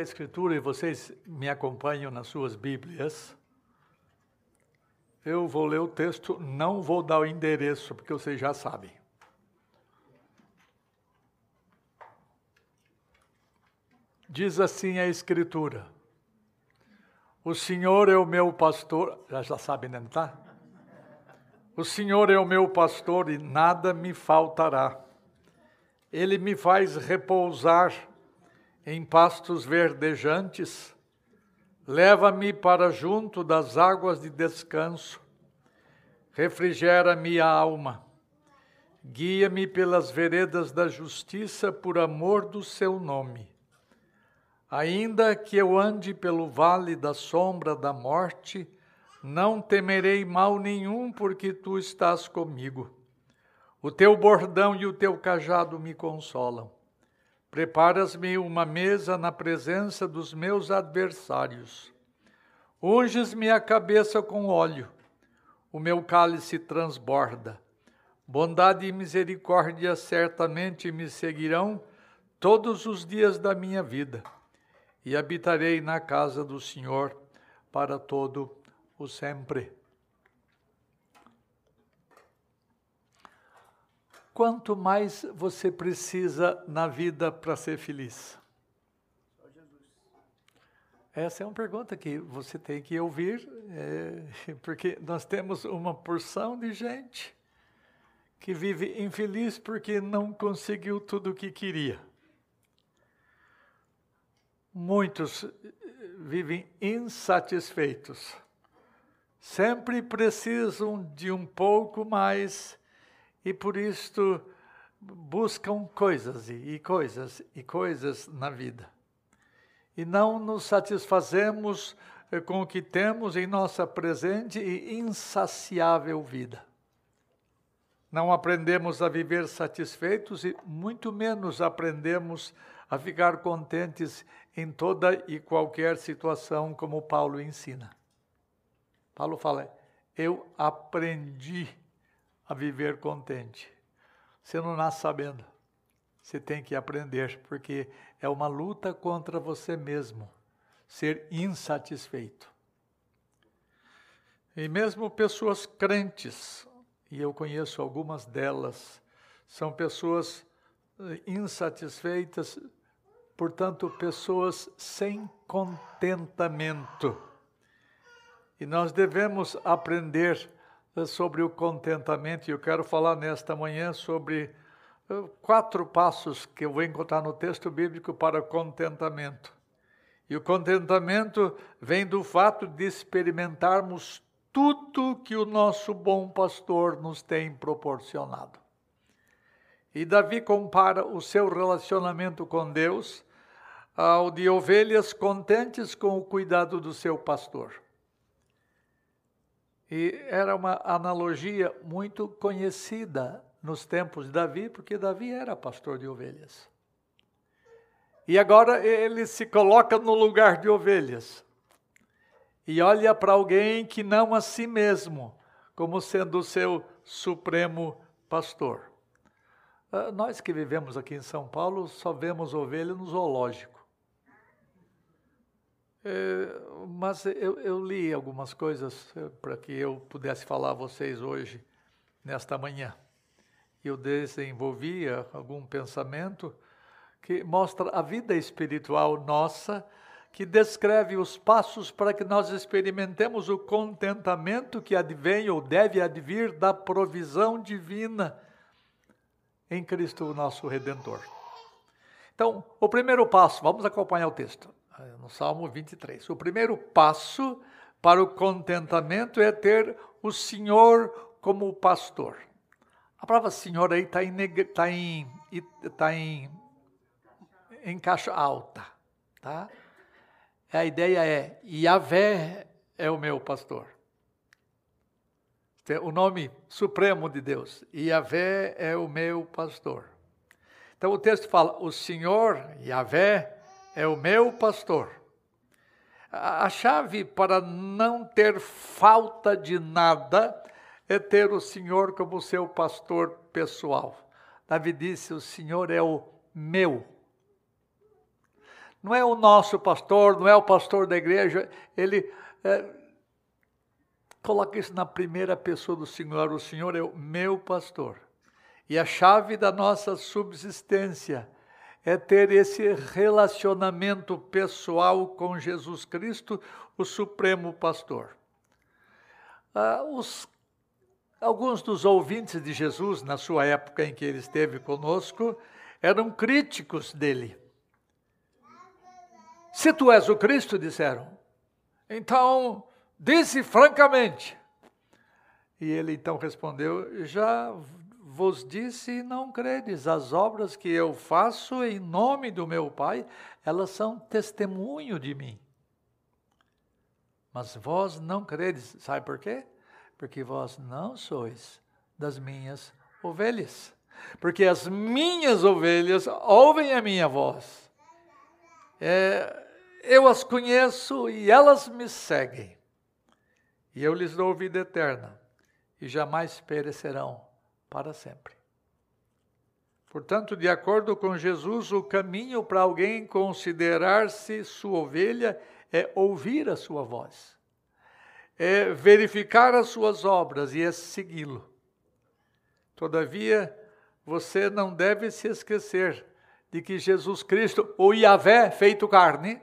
a Escritura e vocês me acompanham nas suas Bíblias, eu vou ler o texto, não vou dar o endereço, porque vocês já sabem. Diz assim a Escritura: O Senhor é o meu pastor. Já, já sabem, não tá? O Senhor é o meu pastor e nada me faltará. Ele me faz repousar em pastos verdejantes, leva-me para junto das águas de descanso, refrigera-me a alma, guia-me pelas veredas da justiça por amor do seu nome. Ainda que eu ande pelo vale da sombra da morte, não temerei mal nenhum, porque tu estás comigo. O teu bordão e o teu cajado me consolam. Preparas-me uma mesa na presença dos meus adversários. Unges-me a cabeça com óleo, o meu cálice transborda. Bondade e misericórdia certamente me seguirão todos os dias da minha vida, e habitarei na casa do Senhor para todo o sempre. Quanto mais você precisa na vida para ser feliz? Essa é uma pergunta que você tem que ouvir, é, porque nós temos uma porção de gente que vive infeliz porque não conseguiu tudo o que queria. Muitos vivem insatisfeitos, sempre precisam de um pouco mais e por isto buscam coisas e, coisas e coisas na vida. E não nos satisfazemos eh, com o que temos em nossa presente e insaciável vida. Não aprendemos a viver satisfeitos e muito menos aprendemos a ficar contentes em toda e qualquer situação, como Paulo ensina. Paulo fala: Eu aprendi a viver contente. Você não nasce sabendo. Você tem que aprender, porque é uma luta contra você mesmo, ser insatisfeito. E mesmo pessoas crentes, e eu conheço algumas delas, são pessoas eh, insatisfeitas, portanto, pessoas sem contentamento. E nós devemos aprender sobre o contentamento e eu quero falar nesta manhã sobre eh, quatro passos que eu vou encontrar no texto bíblico para contentamento. E o contentamento vem do fato de experimentarmos tudo que o nosso bom pastor nos tem proporcionado. E Davi compara o seu relacionamento com Deus ao de ovelhas contentes com o cuidado do seu pastor. E era uma analogia muito conhecida nos tempos de Davi, porque Davi era pastor de ovelhas. E agora ele se coloca no lugar de ovelhas e olha para alguém que não a si mesmo, como sendo o seu supremo pastor. Ah, nós que vivemos aqui em São Paulo só vemos ovelha no zoológico. É, mas eu, eu, li algumas coisas é, para que eu pudesse falar a vocês hoje, nesta manhã. Eu desenvolvia algum pensamento que mostra a vida espiritual nossa, que descreve os passos para que nós experimentemos o contentamento que advém ou deve advir da provisão divina em Cristo, nosso Redentor. Então, o primeiro passo, vamos acompanhar o texto no Salmo 23. O primeiro passo para o contentamento é ter o Senhor como pastor. A palavra Senhor aí está em, tá em, tá em, em caixa alta. Tá? A ideia é: Yahvé é o meu pastor. O nome supremo de Deus. Yahvé é o meu pastor. Então o texto fala: o Senhor, Yahvé, é o meu pastor. A chave para não ter falta de nada é ter o Senhor como seu pastor pessoal. Davi disse: O Senhor é o meu. Não é o nosso pastor, não é o pastor da igreja. Ele é, coloca isso na primeira pessoa do Senhor. O Senhor é o meu pastor. E a chave da nossa subsistência é ter esse relacionamento pessoal com Jesus Cristo, o Supremo Pastor. Ah, os, alguns dos ouvintes de Jesus, na sua época em que ele esteve conosco, eram críticos dele. Se tu és o Cristo, disseram, então disse francamente. E ele então respondeu: Já vos disse e não credes. As obras que eu faço em nome do meu Pai, elas são testemunho de mim. Mas vós não credes. Sabe por quê? Porque vós não sois das minhas ovelhas. Porque as minhas ovelhas ouvem a minha voz. É, eu as conheço e elas me seguem. E eu lhes dou vida eterna e jamais perecerão para sempre. Portanto, de acordo com Jesus, o caminho para alguém considerar-se sua ovelha é ouvir a sua voz, é verificar as suas obras e é segui-lo. Todavia, você não deve se esquecer de que Jesus Cristo, o Yahvé feito carne,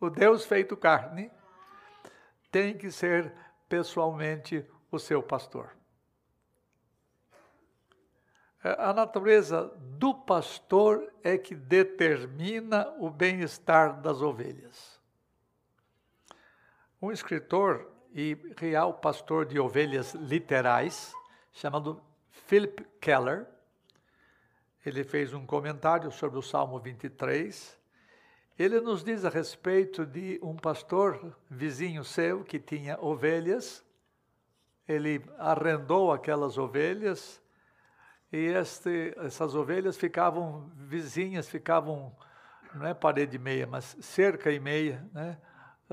o Deus feito carne, tem que ser pessoalmente o seu pastor. É, a natureza do pastor é que determina o bem-estar das ovelhas. Um escritor e real pastor de ovelhas literais, chamado Philip Keller, ele fez um comentário sobre o Salmo 23. Ele nos diz a respeito de um pastor vizinho seu que tinha ovelhas. Ele arrendou aquelas ovelhas e este, essas ovelhas ficavam vizinhas, ficavam, não é parede meia, mas cerca e meia, né,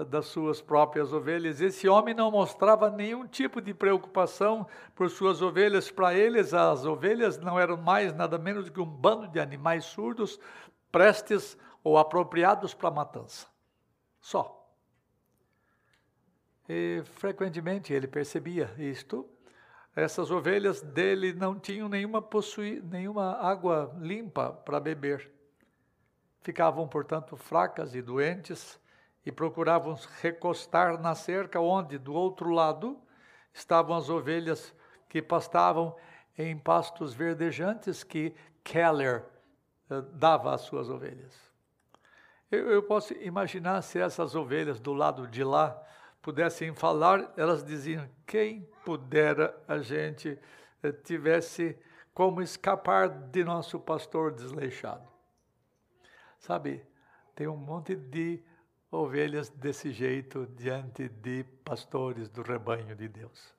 das suas próprias ovelhas. Esse homem não mostrava nenhum tipo de preocupação por suas ovelhas. Para eles, as ovelhas não eram mais nada menos que um bando de animais surdos, prestes ou apropriados para matança. Só. E frequentemente ele percebia isto essas ovelhas dele não tinham nenhuma, possui, nenhuma água limpa para beber. Ficavam, portanto, fracas e doentes e procuravam recostar na cerca, onde, do outro lado, estavam as ovelhas que pastavam em pastos verdejantes que Keller eh, dava às suas ovelhas. Eu, eu posso imaginar se essas ovelhas do lado de lá pudessem falar, elas diziam: quem pudera a gente eh, tivesse como escapar de nosso pastor desleixado. Sabe, tem um monte de ovelhas desse jeito diante de pastores do rebanho de Deus.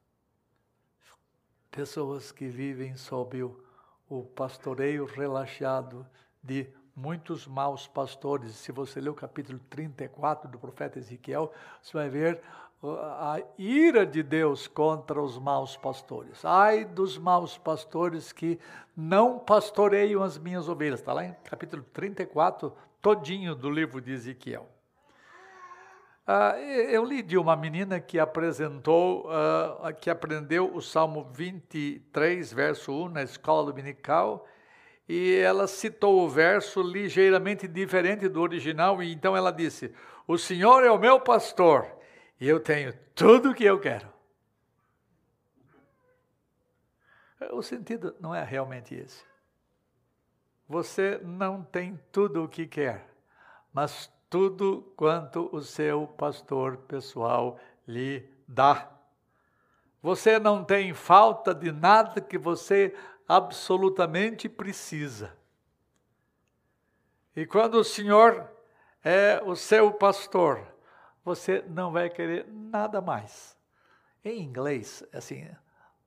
Pessoas que vivem sob o, o pastoreio relaxado de muitos maus pastores. Se você ler o capítulo 34 do profeta Ezequiel, você vai ver a ira de Deus contra os maus pastores. Ai dos maus pastores que não pastoreiam as minhas ovelhas. Está lá em capítulo 34, todinho do livro de Ezequiel. Uh, eu li de uma menina que apresentou, uh, que aprendeu o Salmo 23, verso 1, na escola dominical, e ela citou o verso ligeiramente diferente do original, e então ela disse: O Senhor é o meu pastor, e eu tenho tudo o que eu quero. O sentido não é realmente esse. Você não tem tudo o que quer, mas tudo quanto o seu pastor pessoal lhe dá. Você não tem falta de nada que você absolutamente precisa. E quando o Senhor é o seu pastor, você não vai querer nada mais. Em inglês, assim,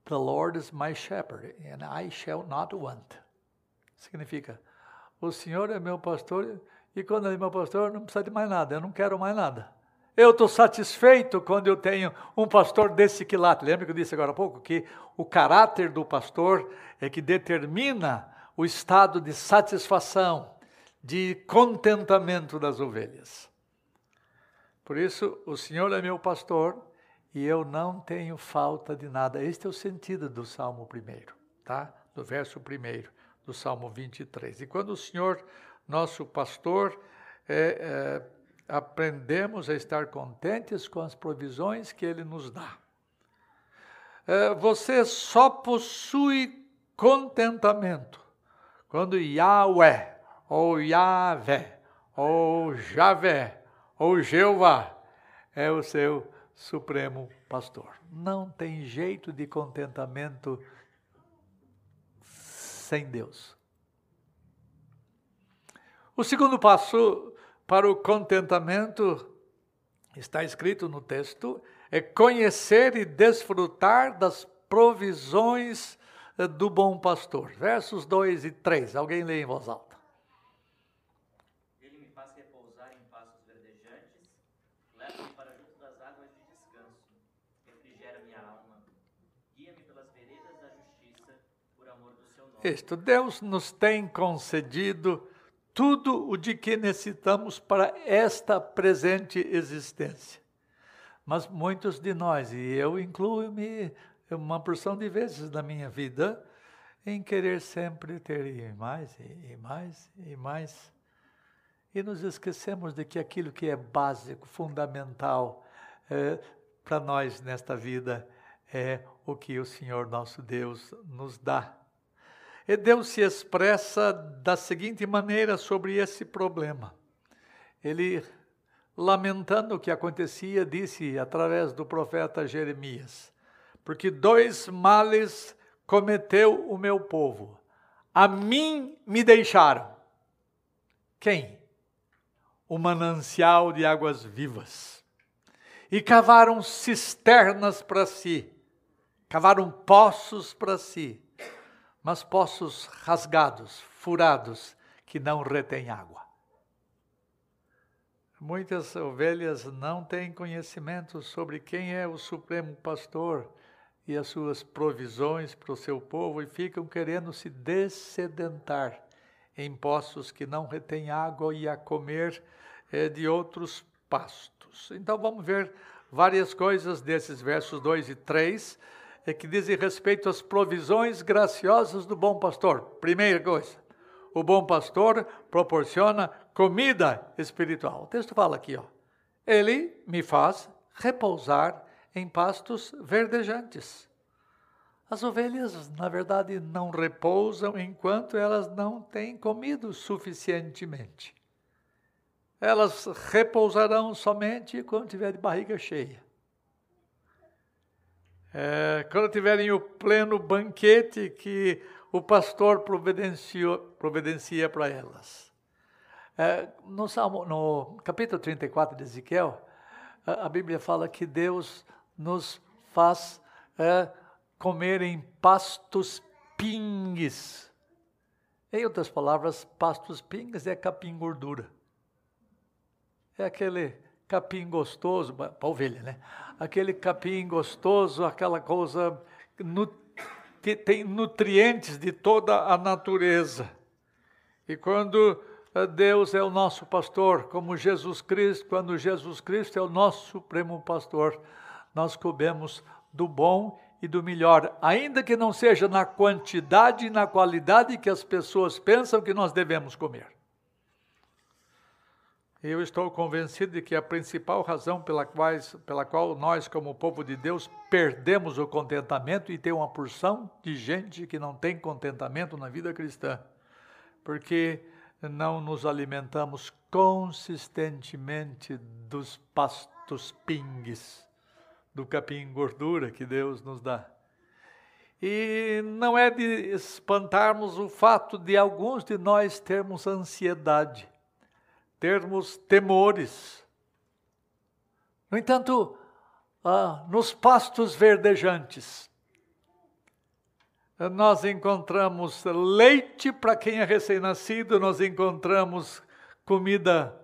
The Lord is my shepherd, and I shall not want. Significa, o Senhor é meu pastor, e quando ele é meu pastor, não precisa de mais nada, eu não quero mais nada. Eu estou satisfeito quando eu tenho um pastor desse quilate. Lembra que eu disse agora há pouco que o caráter do pastor é que determina o estado de satisfação, de contentamento das ovelhas. Por isso, o Senhor é meu pastor e eu não tenho falta de nada. Este é o sentido do Salmo 1, tá? Do verso 1 do Salmo 23. E quando o Senhor, nosso pastor, é, é, aprendemos a estar contentes com as provisões que Ele nos dá. É, você só possui contentamento quando Yahweh, ou Yahvé, ou Javé, ou Jeová é o seu supremo pastor. Não tem jeito de contentamento sem Deus. O segundo passo para o contentamento está escrito no texto, é conhecer e desfrutar das provisões eh, do bom pastor. Versos 2 e 3. Alguém lê em voz alta. Ele me faz repousar em pastos verdejantes, leva-me para junto das águas de descanso, refrigera minha alma, guia-me pelas veredas da justiça, por amor do seu nome. Isto, Deus nos tem concedido tudo o de que necessitamos para esta presente existência. Mas muitos de nós, e eu incluo-me uma porção de vezes na minha vida, em querer sempre ter mais e mais e mais. E nos esquecemos de que aquilo que é básico, fundamental é, para nós nesta vida é o que o Senhor nosso Deus nos dá. E Deus se expressa da seguinte maneira sobre esse problema. Ele, lamentando o que acontecia, disse através do profeta Jeremias: Porque dois males cometeu o meu povo. A mim me deixaram. Quem? O manancial de águas vivas. E cavaram cisternas para si, cavaram poços para si mas poços rasgados, furados, que não retêm água. Muitas ovelhas não têm conhecimento sobre quem é o Supremo Pastor e as suas provisões para o seu povo e ficam querendo se dessedentar em poços que não retêm água e a comer é, de outros pastos. Então vamos ver várias coisas desses versos 2 e 3 é que dizem respeito às provisões graciosas do bom pastor. Primeira coisa, o bom pastor proporciona comida espiritual. O texto fala aqui, ó. Ele me faz repousar em pastos verdejantes. As ovelhas, na verdade, não repousam enquanto elas não têm comido suficientemente. Elas repousarão somente quando tiver de barriga cheia. É, quando tiverem o pleno banquete que o pastor providencia para elas. É, no, Salmo, no capítulo 34 de Ezequiel, a, Bíblia fala que Deus nos faz é, comer em pastos pingues. Em outras palavras, pastos pingues é capim gordura. É aquele capim gostoso, para ovelha, né? Aquele capim gostoso, aquela coisa que tem nutrientes de toda a natureza. E quando eh, Deus é o nosso pastor, como Jesus Cristo, quando Jesus Cristo é o nosso supremo pastor, nós comemos do bom e do melhor, ainda que não seja na quantidade e na qualidade que as pessoas pensam que nós devemos comer. Eu estou convencido de que a principal razão pela, quais, pela qual nós, como povo de Deus, perdemos o contentamento e tem uma porção de gente que não tem contentamento na vida cristã, porque não nos alimentamos consistentemente dos pastos pingues, do capim gordura que Deus nos dá. E não é de espantarmos o fato de alguns de nós termos ansiedade termos temores. No entanto, ah, nos pastos verdejantes, nós encontramos leite para quem é recém-nascido, nós encontramos comida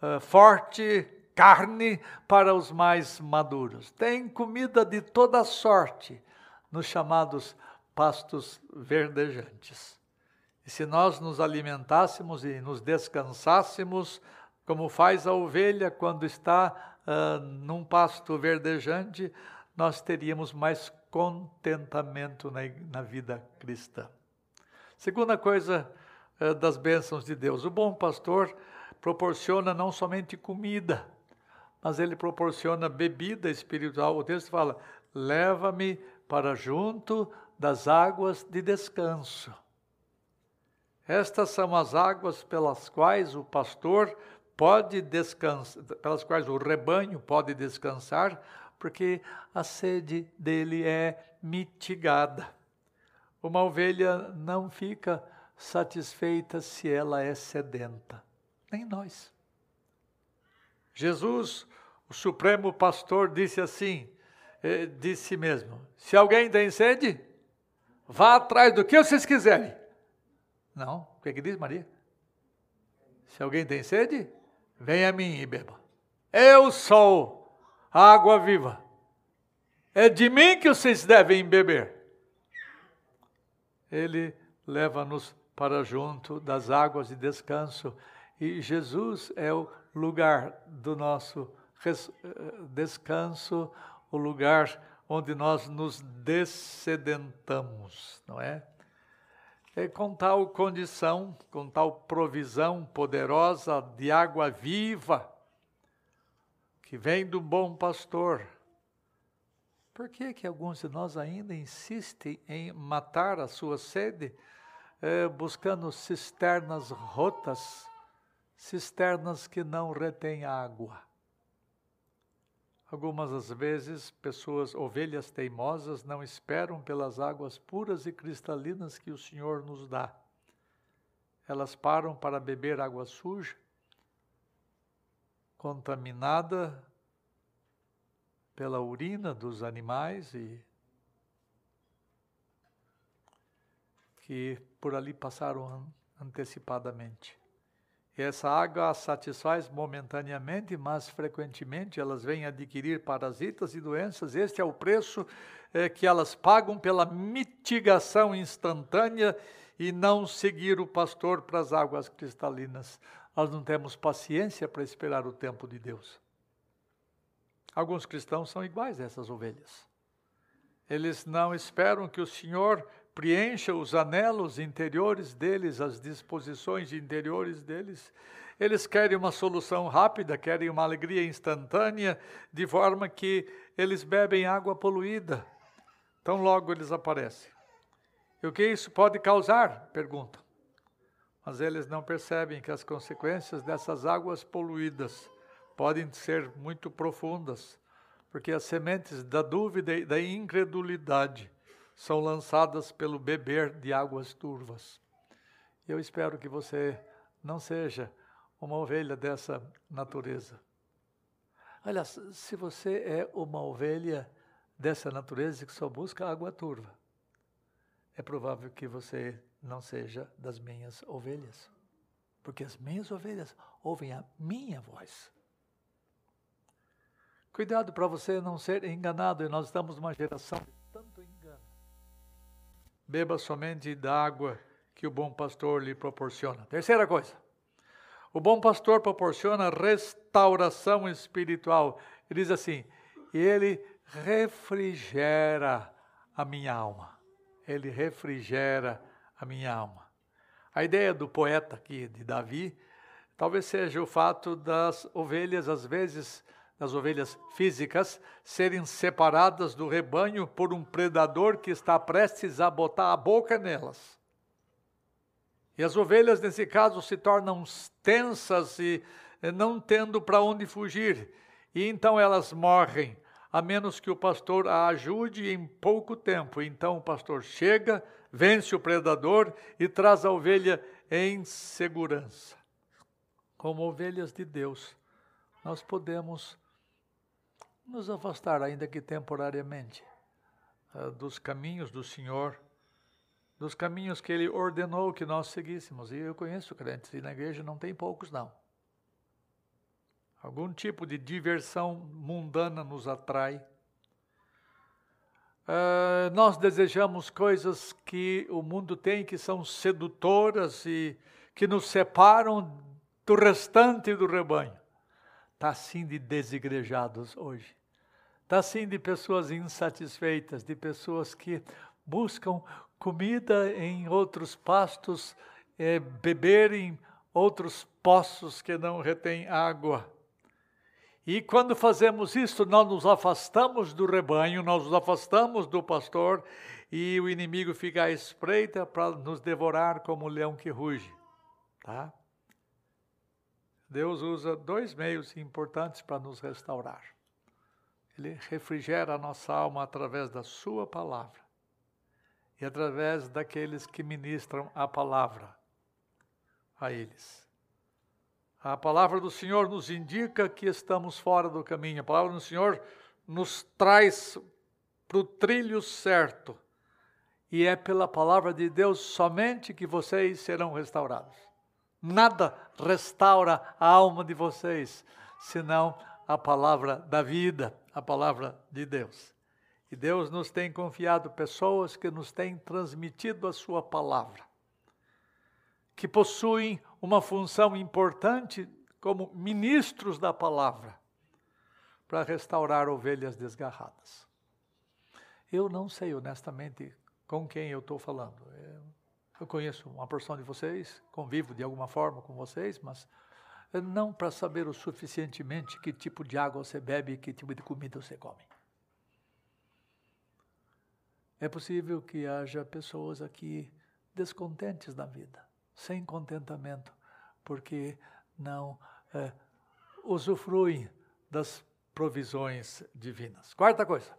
ah, forte, carne para os mais maduros. Tem comida de toda sorte nos chamados pastos verdejantes. E se nós nos alimentássemos e nos descansássemos, como faz a ovelha quando está uh, num pasto verdejante, nós teríamos mais contentamento na, na vida cristã. Segunda coisa uh, das bênçãos de Deus: o bom pastor proporciona não somente comida, mas ele proporciona bebida espiritual. O texto fala: leva-me para junto das águas de descanso. Estas são as águas pelas quais o pastor pode descansar, pelas quais o rebanho pode descansar, porque a sede dele é mitigada. Uma ovelha não fica satisfeita se ela é sedenta, nem nós. Jesus, o Supremo Pastor, disse assim: eh, disse mesmo: se alguém tem sede, vá atrás do que vocês quiserem. Não, o que, é que diz Maria? Se alguém tem sede, venha a mim e beba. Eu sou a água viva. É de mim que vocês devem beber. Ele leva-nos para junto das águas de descanso e Jesus é o lugar do nosso eh, descanso, o lugar onde nós nos descedentamos, não é? É com tal condição, com tal provisão poderosa de água viva, que vem do bom pastor. Por que, que alguns de nós ainda insistem em matar a sua sede, é, buscando cisternas rotas, cisternas que não retêm água? Algumas das vezes, pessoas, ovelhas teimosas, não esperam pelas águas puras e cristalinas que o Senhor nos dá. Elas param para beber água suja, contaminada pela urina dos animais e que por ali passaram antecipadamente. E essa água satisfaz momentaneamente, mas frequentemente elas vêm adquirir parasitas e doenças. Este é o preço é, que elas pagam pela mitigação instantânea e não seguir o pastor para as águas cristalinas. Nós não temos paciência para esperar o tempo de Deus. Alguns cristãos são iguais a essas ovelhas. Eles não esperam que o Senhor preencha os anelos interiores deles, as disposições interiores deles. Eles querem uma solução rápida, querem uma alegria instantânea, de forma que eles bebem água poluída. Tão logo eles aparecem. E o que isso pode causar? Perguntam. Mas eles não percebem que as consequências dessas águas poluídas podem ser muito profundas, porque as sementes da dúvida e da incredulidade são lançadas pelo beber de águas turvas. Eu espero que você não seja uma ovelha dessa natureza. Olha, se você é uma ovelha dessa natureza que só busca água turva, é provável que você não seja das minhas ovelhas. Porque as minhas ovelhas ouvem a minha voz. Cuidado para você não ser enganado, e nós estamos numa geração beba somente da água que o bom pastor lhe proporciona. Terceira coisa, o bom pastor proporciona restauração espiritual. Ele diz assim: ele refrigera a minha alma. Ele refrigera a minha alma. A ideia do poeta aqui, de Davi, talvez seja o fato das ovelhas, às vezes, das ovelhas físicas serem separadas do rebanho por um predador que está prestes a botar a boca nelas. E as ovelhas, nesse caso, se tornam tensas e não tendo para onde fugir. E então elas morrem, a menos que o pastor a ajude em pouco tempo. Então o pastor chega, vence o predador e traz a ovelha em segurança. Como ovelhas de Deus, nós podemos nos afastar, ainda que temporariamente, ah, dos caminhos do Senhor, dos caminhos que Ele ordenou que nós seguíssemos. E eu conheço crentes, e na igreja não tem poucos, não. Algum tipo de diversão mundana nos atrai. Uh, nós desejamos coisas que o mundo tem que são sedutoras e que nos separam do restante do rebanho. Está assim de desigrejados hoje. Está assim de pessoas insatisfeitas, de pessoas que buscam comida em outros pastos, é, beber em outros poços que não retêm água. E quando fazemos isso, nós nos afastamos do rebanho, nós nos afastamos do pastor e o inimigo fica à espreita para nos devorar como um leão que ruge. Tá? Deus usa dois meios importantes para nos restaurar. Ele refrigera a nossa alma através da Sua palavra e através daqueles que ministram a palavra a eles. A palavra do Senhor nos indica que estamos fora do caminho. A palavra do Senhor nos traz para o trilho certo. E é pela palavra de Deus somente que vocês serão restaurados. Nada restaura a alma de vocês, senão a palavra da vida, a palavra de Deus. E Deus nos tem confiado pessoas que nos têm transmitido a sua palavra, que possuem uma função importante como ministros da palavra para restaurar ovelhas desgarradas. Eu não sei honestamente com quem eu estou falando. Eu conheço uma porção de vocês, convivo de alguma forma com vocês, mas não para saber o suficientemente que tipo de água você bebe e que tipo de comida você come. É possível que haja pessoas aqui descontentes na vida, sem contentamento, porque não é, usufruem das provisões divinas. Quarta coisa.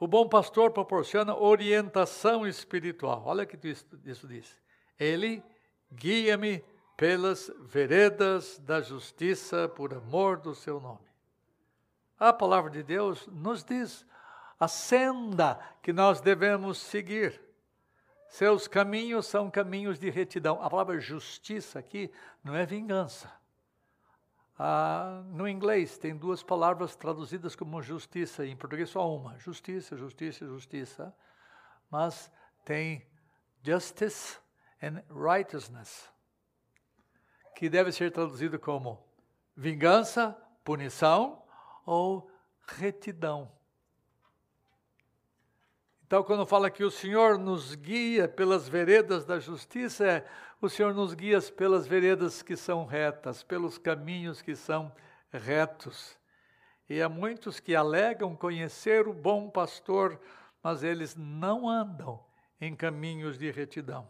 O bom pastor proporciona orientação espiritual. Olha o que isso diz. Ele guia-me pelas veredas da justiça por amor do seu nome. A palavra de Deus nos diz a senda que nós devemos seguir. Seus caminhos são caminhos de retidão. A palavra justiça aqui não é vingança. Ah, no inglês tem duas palavras traduzidas como justiça, em português só uma: justiça, justiça, justiça. Mas tem justice and righteousness, que deve ser traduzido como vingança, punição ou retidão. Então, quando fala que o Senhor nos guia pelas veredas da justiça, é o Senhor nos guia pelas veredas que são retas, pelos caminhos que são retos. E há muitos que alegam conhecer o bom pastor, mas eles não andam em caminhos de retidão.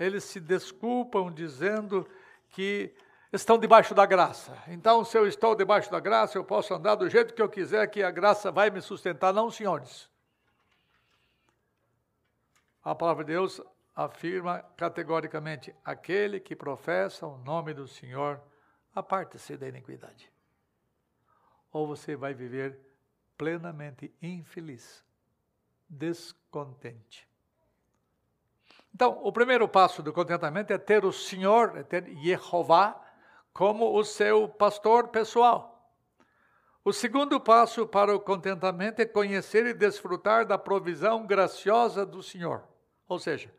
Eles se desculpam dizendo que estão debaixo da graça. Então, se eu estou debaixo da graça, eu posso andar do jeito que eu quiser, que a graça vai me sustentar. Não, senhores. A palavra de Deus afirma categoricamente: aquele que professa o nome do Senhor, aparte-se da iniquidade. Ou você vai viver plenamente infeliz, descontente. Então, o primeiro passo do contentamento é ter o Senhor, é ter Jeová como o seu pastor pessoal. O segundo passo para o contentamento é conhecer e desfrutar da provisão graciosa do Senhor. Ou seja,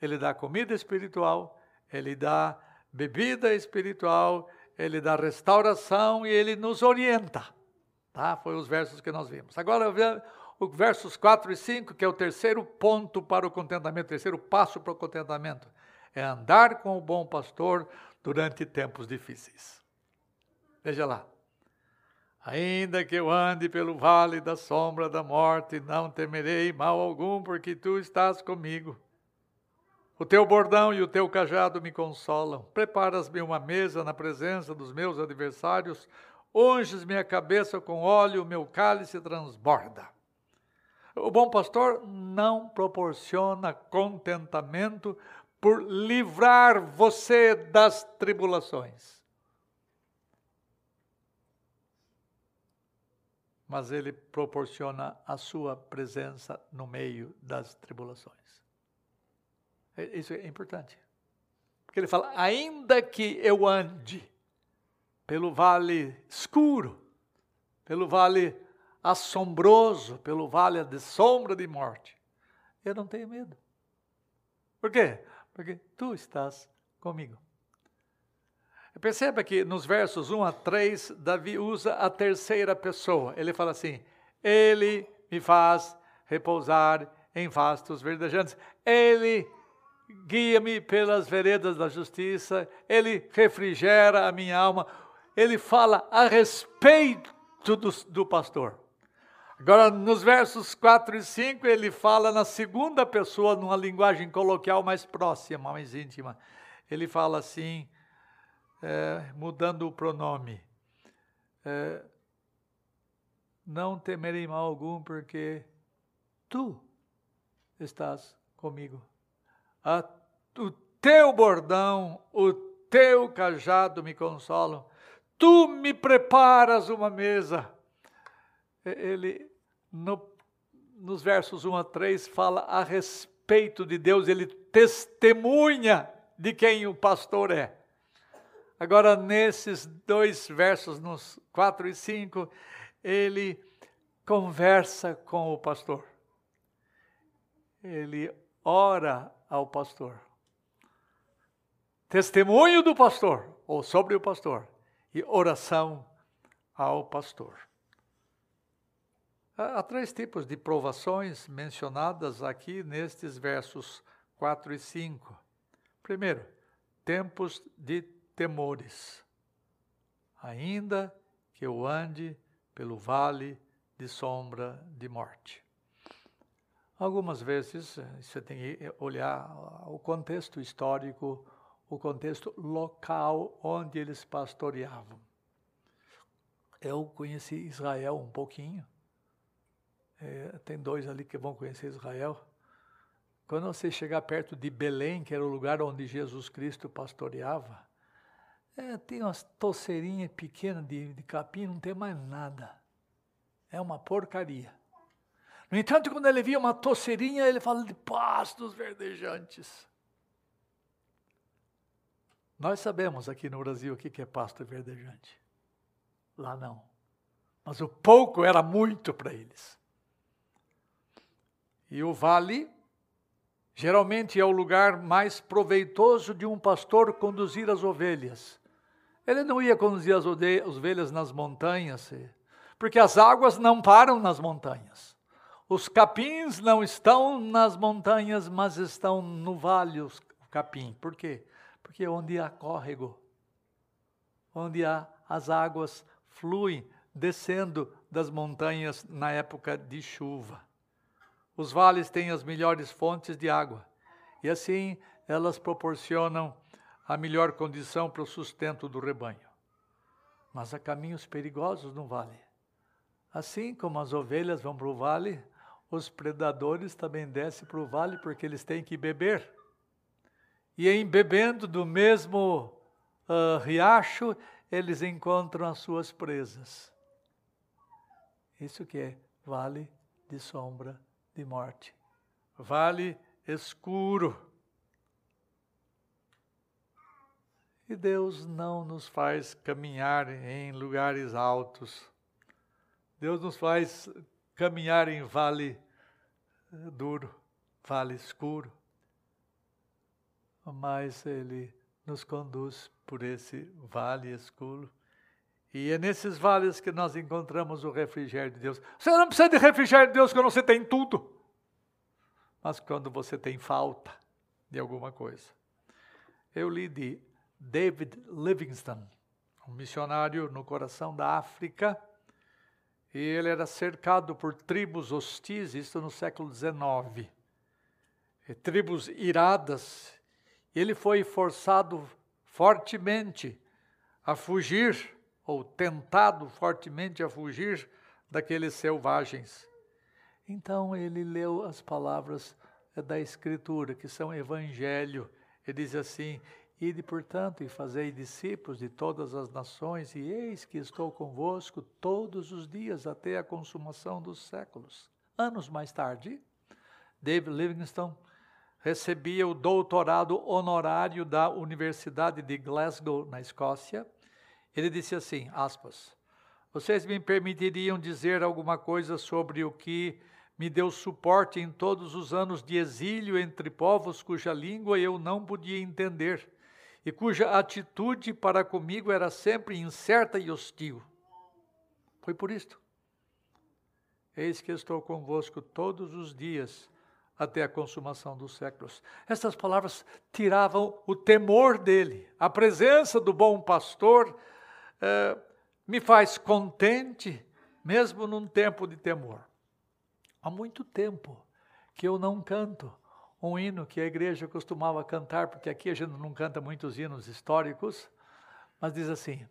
ele dá comida espiritual, ele dá bebida espiritual, ele dá restauração e ele nos orienta. Tá? Foi os versos que nós vimos. Agora, os versos 4 e 5, que é o terceiro ponto para o contentamento, o terceiro passo para o contentamento, é andar com o bom pastor durante tempos difíceis. Veja lá. Ainda que eu ande pelo vale da sombra da morte, não temerei mal algum, porque tu estás comigo. O teu bordão e o teu cajado me consolam. Preparas-me uma mesa na presença dos meus adversários, unges minha cabeça com óleo, meu cálice transborda. O bom pastor não proporciona contentamento por livrar você das tribulações. mas ele proporciona a sua presença no meio das tribulações. Isso é importante. Porque ele fala: ainda que eu ande pelo vale escuro, pelo vale assombroso, pelo vale de sombra de morte, eu não tenho medo. Por quê? Porque tu estás comigo. Perceba que nos versos 1 a 3, Davi usa a terceira pessoa. Ele fala assim: Ele me faz repousar em vastos verdejantes. Ele guia-me pelas veredas da justiça. Ele refrigera a minha alma. Ele fala a respeito do, do pastor. Agora, nos versos 4 e 5, ele fala na segunda pessoa, numa linguagem coloquial mais próxima, mais íntima. Ele fala assim, é, mudando o pronome: é, Não temerei mal algum, porque tu estás comigo. A, o teu bordão, o teu cajado me consolam. Tu me preparas uma mesa ele, no, nos versos 1 a 3, fala a respeito de Deus, ele testemunha de quem o pastor é. Agora, nesses dois versos, nos 4 e 5, ele conversa com o pastor. Ele ora ao pastor. Testemunho do pastor, ou sobre o pastor, e oração ao pastor. Há três tipos de provações mencionadas aqui nestes versos 4 e 5. Primeiro, tempos de temores. Ainda que eu ande pelo vale de sombra de morte. Algumas vezes eh, você tem que olhar o contexto histórico, o contexto local onde eles pastoreavam. Eu conheci Israel um pouquinho é, tem dois ali que vão conhecer Israel. Quando você chegar perto de Belém, que era o lugar onde Jesus Cristo pastoreava, é, tem umas toceirinhas pequenas de, de capim, não tem mais nada. É uma porcaria. No entanto, quando ele via uma toceirinha, ele fala de pastos verdejantes. Nós sabemos aqui no Brasil o que é pasto verdejante. Lá não. Mas o pouco era muito para eles. E o vale geralmente é o lugar mais proveitoso de um pastor conduzir as ovelhas. Ele não ia conduzir as ovelhas nas montanhas, porque as águas não param nas montanhas. Os capins não estão nas montanhas, mas estão no vale, o capim. Por quê? Porque é onde há córrego, onde há as águas fluem descendo das montanhas na época de chuva. Os vales têm as melhores fontes de água e assim elas proporcionam a melhor condição para o sustento do rebanho. Mas há caminhos perigosos no vale. Assim como as ovelhas vão para o vale, os predadores também descem para o vale porque eles têm que beber. E em bebendo do mesmo uh, riacho, eles encontram as suas presas. Isso que é vale de sombra de morte, vale escuro. E Deus não nos faz caminhar em lugares altos. Deus nos faz caminhar em vale duro, vale escuro. Mas Ele nos conduz por esse vale escuro e é nesses vales que nós encontramos o refrigério de Deus. Você não precisa de refrigério de Deus quando você tem tudo, mas quando você tem falta de alguma coisa. Eu li de David Livingstone, um missionário no coração da África, e ele era cercado por tribos hostis, isso no século XIX, tribos iradas. Ele foi forçado fortemente a fugir ou tentado fortemente a fugir daqueles selvagens. Então ele leu as palavras eh, da Escritura, que são evangelho. Ele diz assim: Ide, portanto, e fazei discípulos de todas as nações, e eis que estou convosco todos os dias até a consumação dos séculos. Anos mais tarde, David Livingstone recebia o doutorado honorário da Universidade de Glasgow, na Escócia, ele disse assim, aspas, vocês me permitiriam dizer alguma coisa sobre o que me deu suporte em todos os anos de exílio entre povos cuja língua eu não podia entender e cuja atitude para comigo era sempre incerta e hostil. Foi por isto. Eis que estou convosco todos os dias até a consumação dos séculos. Estas palavras tiravam o temor dele. A presença do bom pastor eh, me faz contente, mesmo num tempo de temor. Há muito tempo que eu não canto um hino que a igreja costumava cantar, porque aqui a gente não canta muitos hinos históricos, mas diz assim: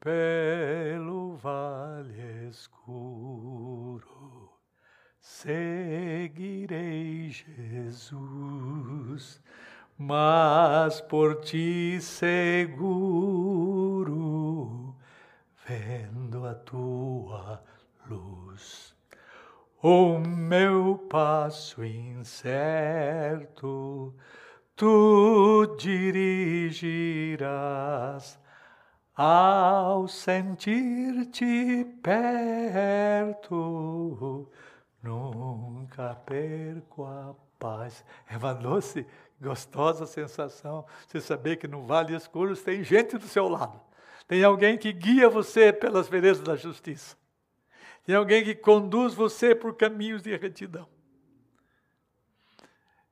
Pelo vale escuro seguirei Jesus, mas por ti seguro, vendo a tua luz. O meu passo incerto, tu dirigirás ao sentir-te perto Nunca perco a paz. É uma doce, gostosa sensação você saber que no vale escuro tem gente do seu lado. Tem alguém que guia você pelas veredas da justiça. Tem alguém que conduz você por caminhos de retidão.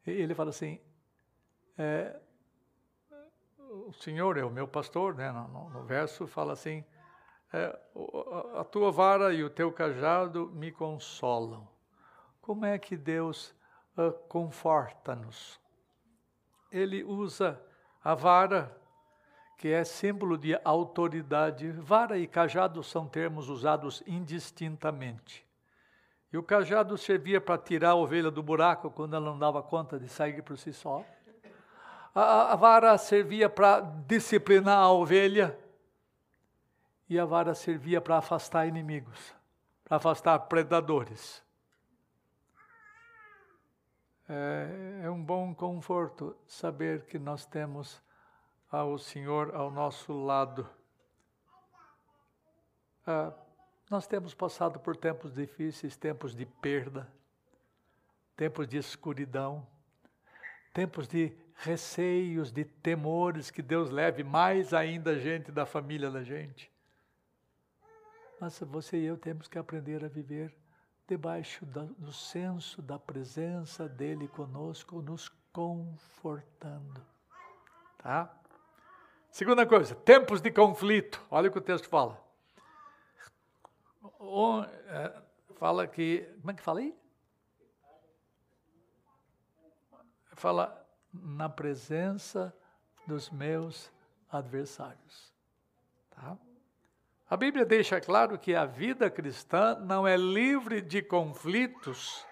E ele fala assim: é, o Senhor é o meu pastor, né? no, no verso fala assim: é, a tua vara e o teu cajado me consolam. Como é que Deus uh, conforta-nos? Ele usa a vara, que é símbolo de autoridade. Vara e cajado são termos usados indistintamente. E o cajado servia para tirar a ovelha do buraco quando ela não dava conta de sair por si só. A, a vara servia para disciplinar a ovelha. E a vara servia para afastar inimigos, para afastar predadores. É, é um bom conforto saber que nós temos ao Senhor ao nosso lado. Ah, nós temos passado por tempos difíceis, tempos de perda, tempos de escuridão, tempos de receios, de temores que Deus leve mais ainda gente da família da gente. Mas você e eu temos que aprender a viver debaixo da, do senso da presença dele conosco, nos confortando. Tá? Segunda coisa, tempos de conflito. Olha o que o texto fala. O, é, fala que. Como é que fala aí? Fala na presença dos meus adversários. Tá? A Bíblia deixa claro que a vida cristã não é livre de conflitos.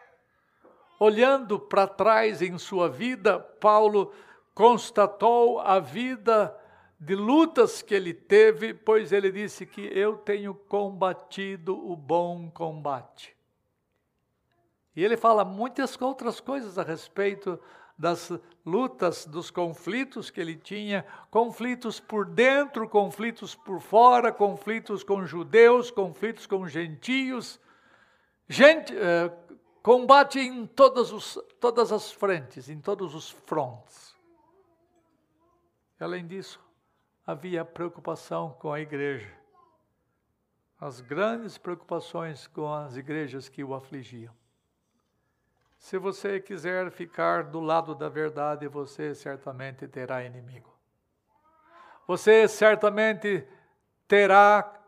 Olhando para trás em sua vida, Paulo constatou a vida de lutas que ele teve, pois ele disse que eu tenho combatido o bom combate. E ele fala muitas outras coisas a respeito das lutas, dos conflitos que ele tinha, conflitos por dentro, conflitos por fora, conflitos com judeus, conflitos com gentios, gente, eh, combate em todas, os, todas as frentes, em todos os fronts. Além disso, havia preocupação com a igreja, as grandes preocupações com as igrejas que o afligiam. Se você quiser ficar do lado da verdade, você certamente terá inimigo. Você certamente terá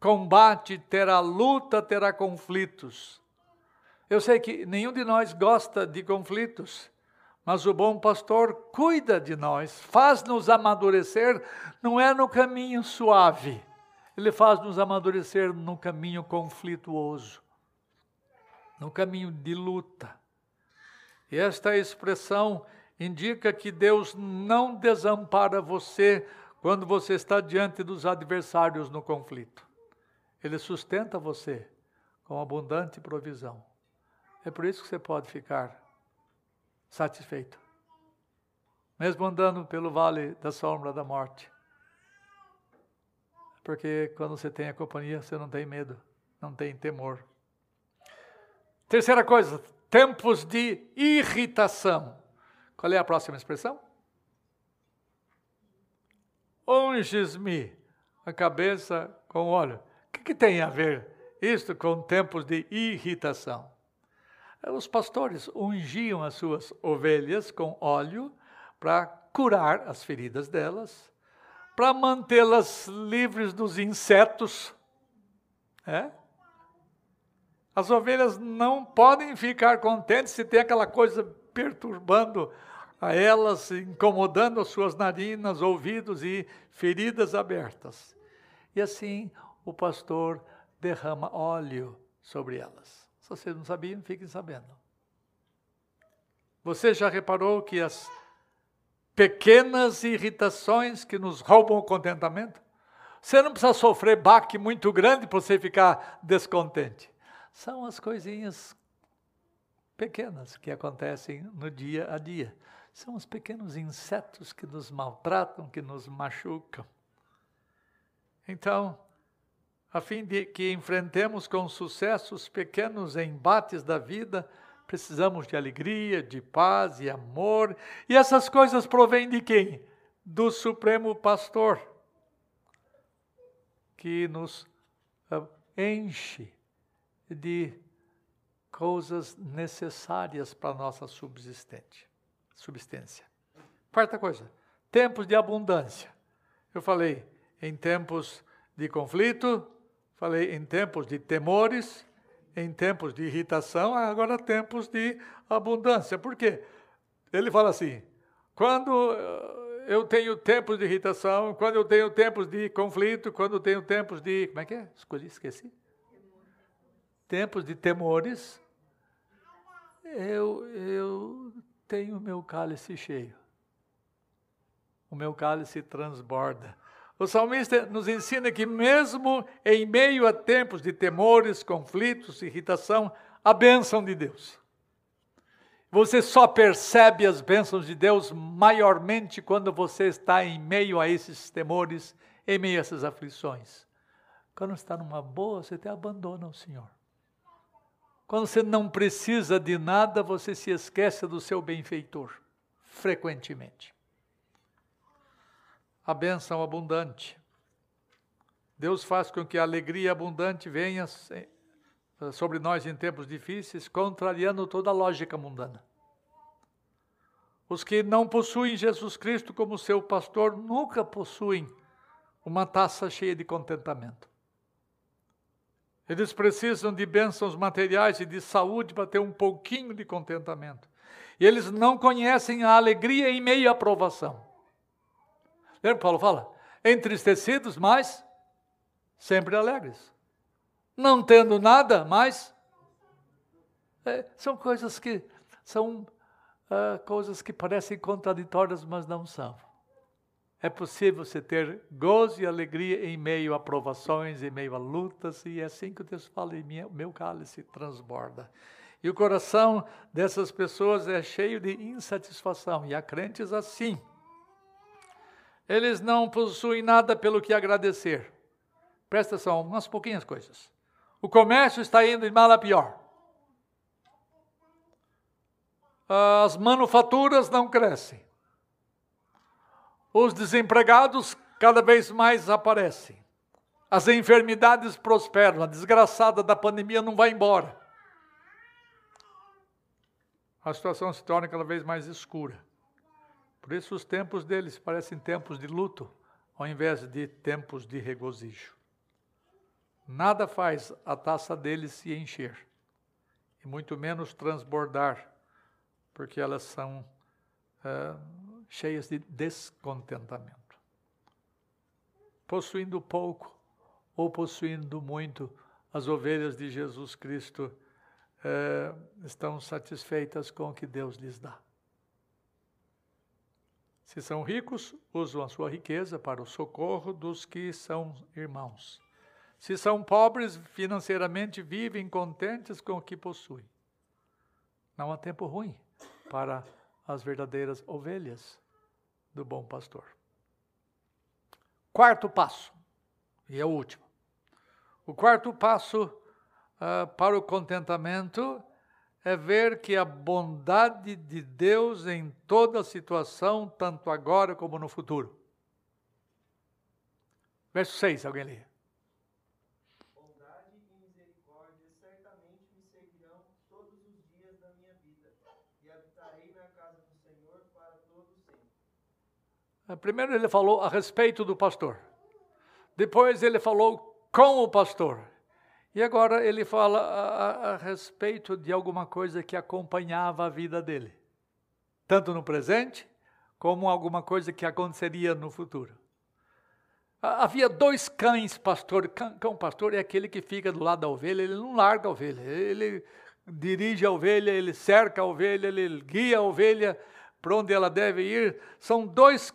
combate, terá luta, terá conflitos. Eu sei que nenhum de nós gosta de conflitos, mas o bom pastor cuida de nós, faz-nos amadurecer, não é no caminho suave, ele faz-nos amadurecer no caminho conflituoso, no caminho de luta. E esta expressão indica que Deus não desampara você quando você está diante dos adversários no conflito. Ele sustenta você com abundante provisão. É por isso que você pode ficar satisfeito. Mesmo andando pelo vale da sombra da morte. Porque quando você tem a companhia, você não tem medo, não tem temor. Terceira coisa, tempos de irritação. Qual é a próxima expressão? Unges-me a cabeça com óleo. O que, que tem a ver isto com tempos de irritação? Os pastores ungiam as suas ovelhas com óleo para curar as feridas delas, para mantê-las livres dos insetos. É? As ovelhas não podem ficar contentes se tem aquela coisa perturbando a elas, incomodando as suas narinas, ouvidos e feridas abertas. E assim o pastor derrama óleo sobre elas. Se vocês não sabiam, fiquem sabendo. Você já reparou que as pequenas irritações que nos roubam o contentamento? Você não precisa sofrer baque muito grande para você ficar descontente. São as coisinhas pequenas que acontecem no dia a dia. São os pequenos insetos que nos maltratam, que nos machucam. Então, a fim de que enfrentemos com sucesso os pequenos embates da vida, precisamos de alegria, de paz e amor. E essas coisas provêm de quem? Do Supremo Pastor, que nos ah, enche de coisas necessárias para a nossa subsistência. Quarta coisa, tempos de abundância. Eu falei em tempos de conflito, Falei em tempos de temores, em tempos de irritação, agora tempos de abundância. Por quê? Ele fala assim: quando eh, eu tenho tempos de irritação, quando eu tenho tempos de conflito, quando eu tenho tempos de. Como é que é? Esqueci. Tempos de temores, eu, eu tenho o meu cálice cheio. O meu cálice transborda. O salmista nos ensina que, mesmo em meio a tempos de temores, conflitos, irritação, a bênção de Deus. Você só percebe as bênçãos de Deus maiormente quando você está em meio a esses temores, em meio a essas aflições. Quando está numa boa, você até abandona o Senhor. Quando você não precisa de nada, você se esquece do seu benfeitor, frequentemente a bênção abundante. Deus faz com que a alegria abundante venha eh, sobre nós em tempos difíceis, contrariando toda a lógica mundana. Os que não possuem Jesus Cristo como seu pastor nunca possuem uma taça cheia de contentamento. Eles precisam de bênçãos materiais e de saúde para ter um pouquinho de contentamento. E eles não conhecem a alegria em meio à provação. Lembra que Paulo fala? Entristecidos, mas sempre alegres. Não tendo nada, mas. É, são coisas que são uh, coisas que parecem contraditórias, mas não são. É possível você ter gozo e alegria em meio a provações, em meio a lutas, e é assim que Deus fala, e minha, meu cálice transborda. E o coração dessas pessoas é cheio de insatisfação, e há crentes assim. Eles não possuem nada pelo que agradecer. Presta atenção, umas pouquinhas coisas. O comércio está indo de mal a pior. As manufaturas não crescem. Os desempregados cada vez mais aparecem. As enfermidades prosperam. A desgraçada da pandemia não vai embora. A situação se torna cada vez mais escura. Por isso, os tempos deles parecem tempos de luto, ao invés de tempos de regozijo. Nada faz a taça deles se encher, e muito menos transbordar, porque elas são é, cheias de descontentamento. Possuindo pouco ou possuindo muito, as ovelhas de Jesus Cristo é, estão satisfeitas com o que Deus lhes dá. Se são ricos, usam a sua riqueza para o socorro dos que são irmãos. Se são pobres financeiramente, vivem contentes com o que possuem. Não há tempo ruim para as verdadeiras ovelhas do bom pastor. Quarto passo. E é o último. O quarto passo uh, para o contentamento é ver que a bondade de Deus em toda situação, tanto agora como no futuro. Verso 6, alguém lê. Bondade e misericórdia certamente me seguirão todos os dias da minha vida, e habitarei na casa do Senhor para todo sempre. Ah, primeiro ele falou a respeito do pastor. Depois ele falou com o pastor. E agora ele fala a, a, respeito de alguma coisa que acompanhava a vida dele, tanto no presente como alguma coisa que aconteceria no futuro. Havia dois cães pastor. Cão, cão pastor é aquele que fica do lado da ovelha, ele não larga a ovelha, ele dirige a ovelha, ele cerca a ovelha, ele guia a ovelha para onde ela deve ir. São dois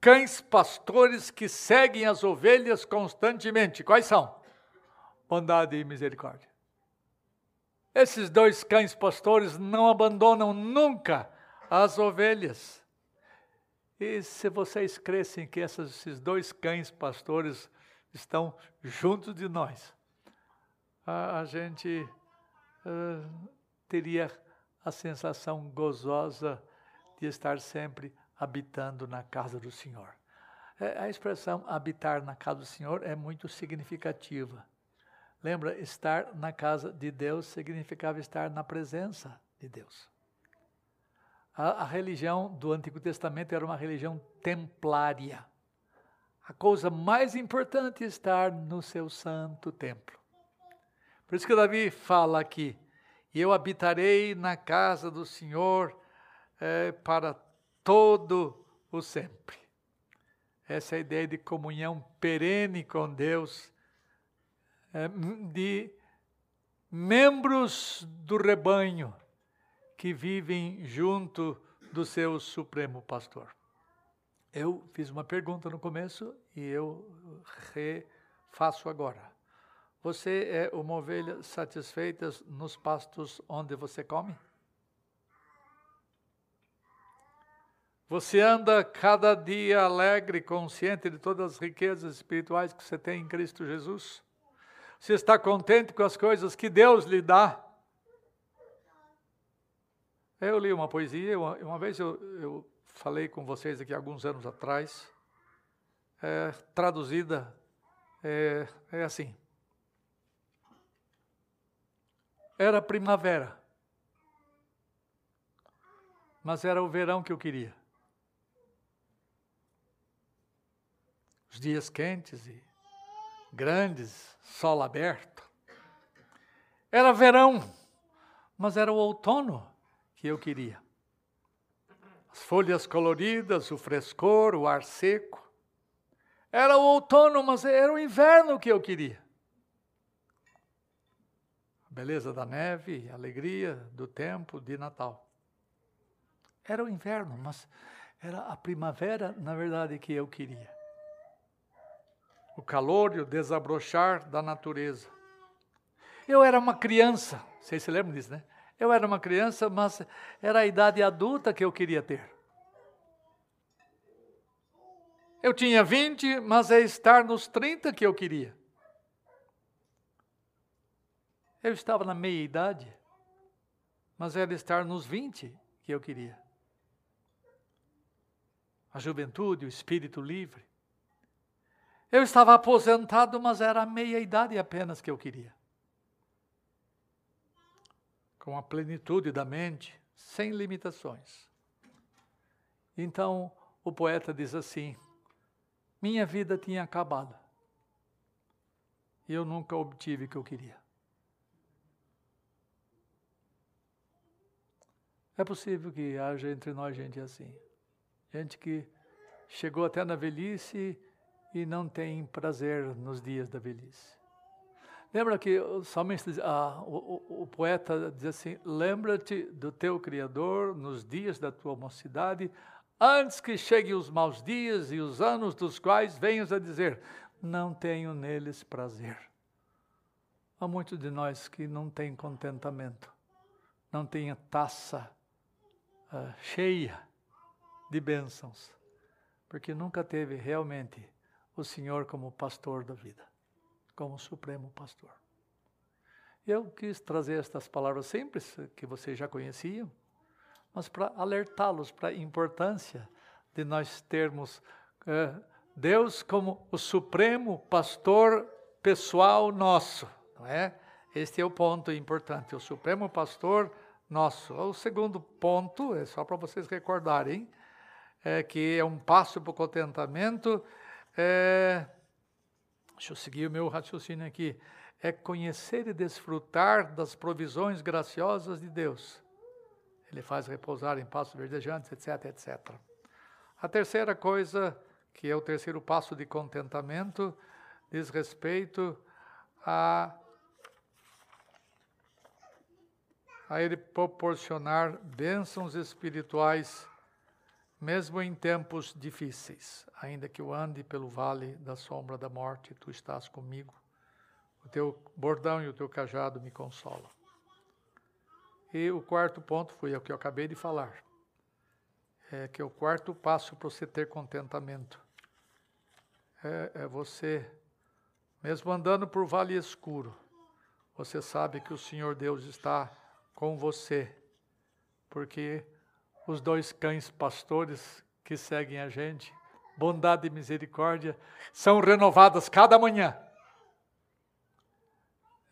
cães pastores que seguem as ovelhas constantemente. Quais são? bondade e misericórdia. Esses dois cães pastores não abandonam nunca as ovelhas. E se vocês crescem que esses dois cães pastores estão juntos de nós, a, a gente uh, teria a sensação gozosa de estar sempre habitando na casa do Senhor. É, a expressão habitar na casa do Senhor é muito significativa. Lembra, estar na casa de Deus significava estar na presença de Deus. A, a, religião do Antigo Testamento era uma religião templária. A coisa mais importante é estar no seu santo templo. Por isso que Davi fala aqui: eu habitarei na casa do Senhor é, para todo o sempre. Essa é ideia de comunhão perene com Deus é, de membros do rebanho que vivem junto do seu supremo pastor. Eu fiz uma pergunta no começo e eu refaço agora. Você é uma ovelha satisfeita nos pastos onde você come? Você anda cada dia alegre, consciente de todas as riquezas espirituais que você tem em Cristo Jesus? Você está contente com as coisas que Deus lhe dá? Eu li uma poesia, uma, uma vez eu, eu, falei com vocês aqui alguns anos atrás, é, traduzida é, é assim. Era primavera, mas era o verão que eu queria. Os dias quentes e grandes, sol aberto. Era verão, mas era o outono que eu queria. As folhas coloridas, o frescor, o ar seco. Era o outono, mas era o inverno que eu queria. A beleza da neve, a alegria do tempo de Natal. Era o inverno, mas era a primavera, na verdade, que eu queria o calor e o desabrochar da natureza. Eu era uma criança, vocês se lembram disso, né? Eu era uma criança, mas era a idade adulta que eu queria ter. Eu tinha 20, mas é estar nos 30 que eu queria. Eu estava na meia idade, mas era estar nos 20 que eu queria. A juventude, o espírito livre. Eu estava aposentado, mas era a meia-idade apenas que eu queria. Com a plenitude da mente, sem limitações. Então, o poeta diz assim: Minha vida tinha acabado. E eu nunca obtive o que eu queria. É possível que haja entre nós gente assim. Gente que chegou até na velhice e não tem prazer nos dias da velhice. Lembra que o salmista, ah, o, o, o poeta diz assim: Lembra-te do teu Criador nos dias da tua mocidade, antes que cheguem os maus dias e os anos dos quais venhas a dizer: Não tenho neles prazer. Há muitos de nós que não têm contentamento, não têm a taça ah, cheia de bênçãos, porque nunca teve realmente o Senhor como pastor da vida, como supremo pastor. Eu quis trazer estas palavras simples que vocês já conheciam, mas para alertá-los para a importância de nós termos eh, Deus como o supremo pastor pessoal nosso, não é? Este é o ponto importante, o supremo pastor nosso. O segundo ponto, é só para vocês recordarem, é que é um passo para o contentamento. É, deixa eu seguir o meu raciocínio aqui. É conhecer e desfrutar das provisões graciosas de Deus. Ele faz repousar em passos verdejantes, etc, etc. A terceira coisa, que é o terceiro passo de contentamento, diz respeito a a Ele proporcionar bênçãos espirituais, mesmo em tempos difíceis. Ainda que eu ande pelo vale da sombra da morte, tu estás comigo. O teu bordão e o teu cajado me consolam. E o quarto ponto foi o que eu acabei de falar. É que é o quarto passo para você ter contentamento. É, é você, mesmo andando por vale escuro, você sabe que o Senhor Deus está com você, porque os dois cães pastores que seguem a gente, bondade e misericórdia, são renovadas cada manhã.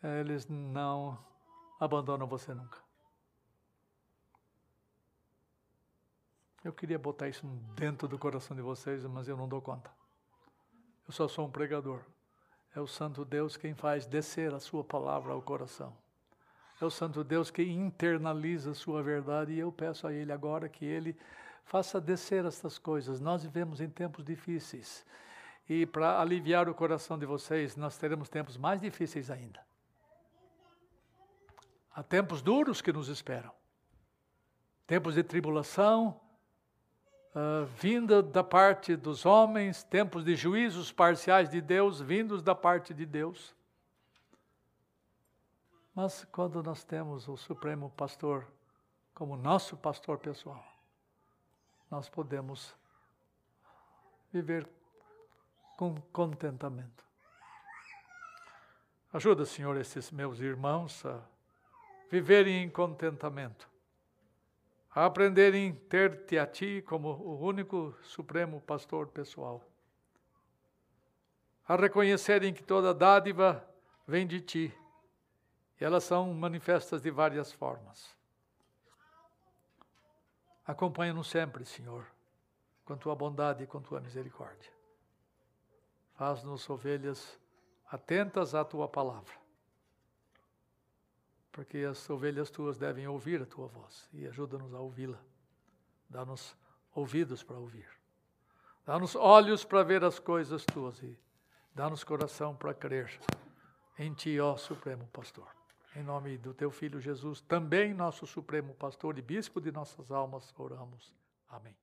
Eles não abandonam você nunca. Eu queria botar isso dentro do coração de vocês, mas eu não dou conta. Eu só sou um pregador. É o Santo Deus quem faz descer a sua palavra ao coração. É o Santo Deus que internaliza a sua verdade e eu peço a Ele agora que Ele faça descer estas coisas. Nós vivemos em tempos difíceis e para aliviar o coração de vocês, nós teremos tempos mais difíceis ainda. Há tempos duros que nos esperam, tempos de tribulação, uh, vinda da parte dos homens, tempos de juízos parciais de Deus, vindos da parte de Deus. Mas quando nós temos o Supremo Pastor como nosso pastor pessoal, nós podemos viver com contentamento. Ajuda, Senhor, esses meus irmãos a viverem em contentamento, a aprenderem a ter-te a Ti como o único supremo pastor pessoal, a reconhecerem que toda dádiva vem de Ti e elas são manifestas de várias formas. Acompanha-nos sempre, Senhor, com tua bondade e com tua misericórdia. Faz-nos ovelhas atentas à tua palavra, porque as ovelhas tuas devem ouvir a tua voz e ajuda-nos a ouvi-la. Dá-nos ouvidos para ouvir. Dá-nos olhos para ver as coisas tuas e dá-nos coração para crer em ti, ó Supremo Pastor. Em nome do teu filho Jesus, também nosso supremo pastor e bispo de nossas almas, oramos. Amém.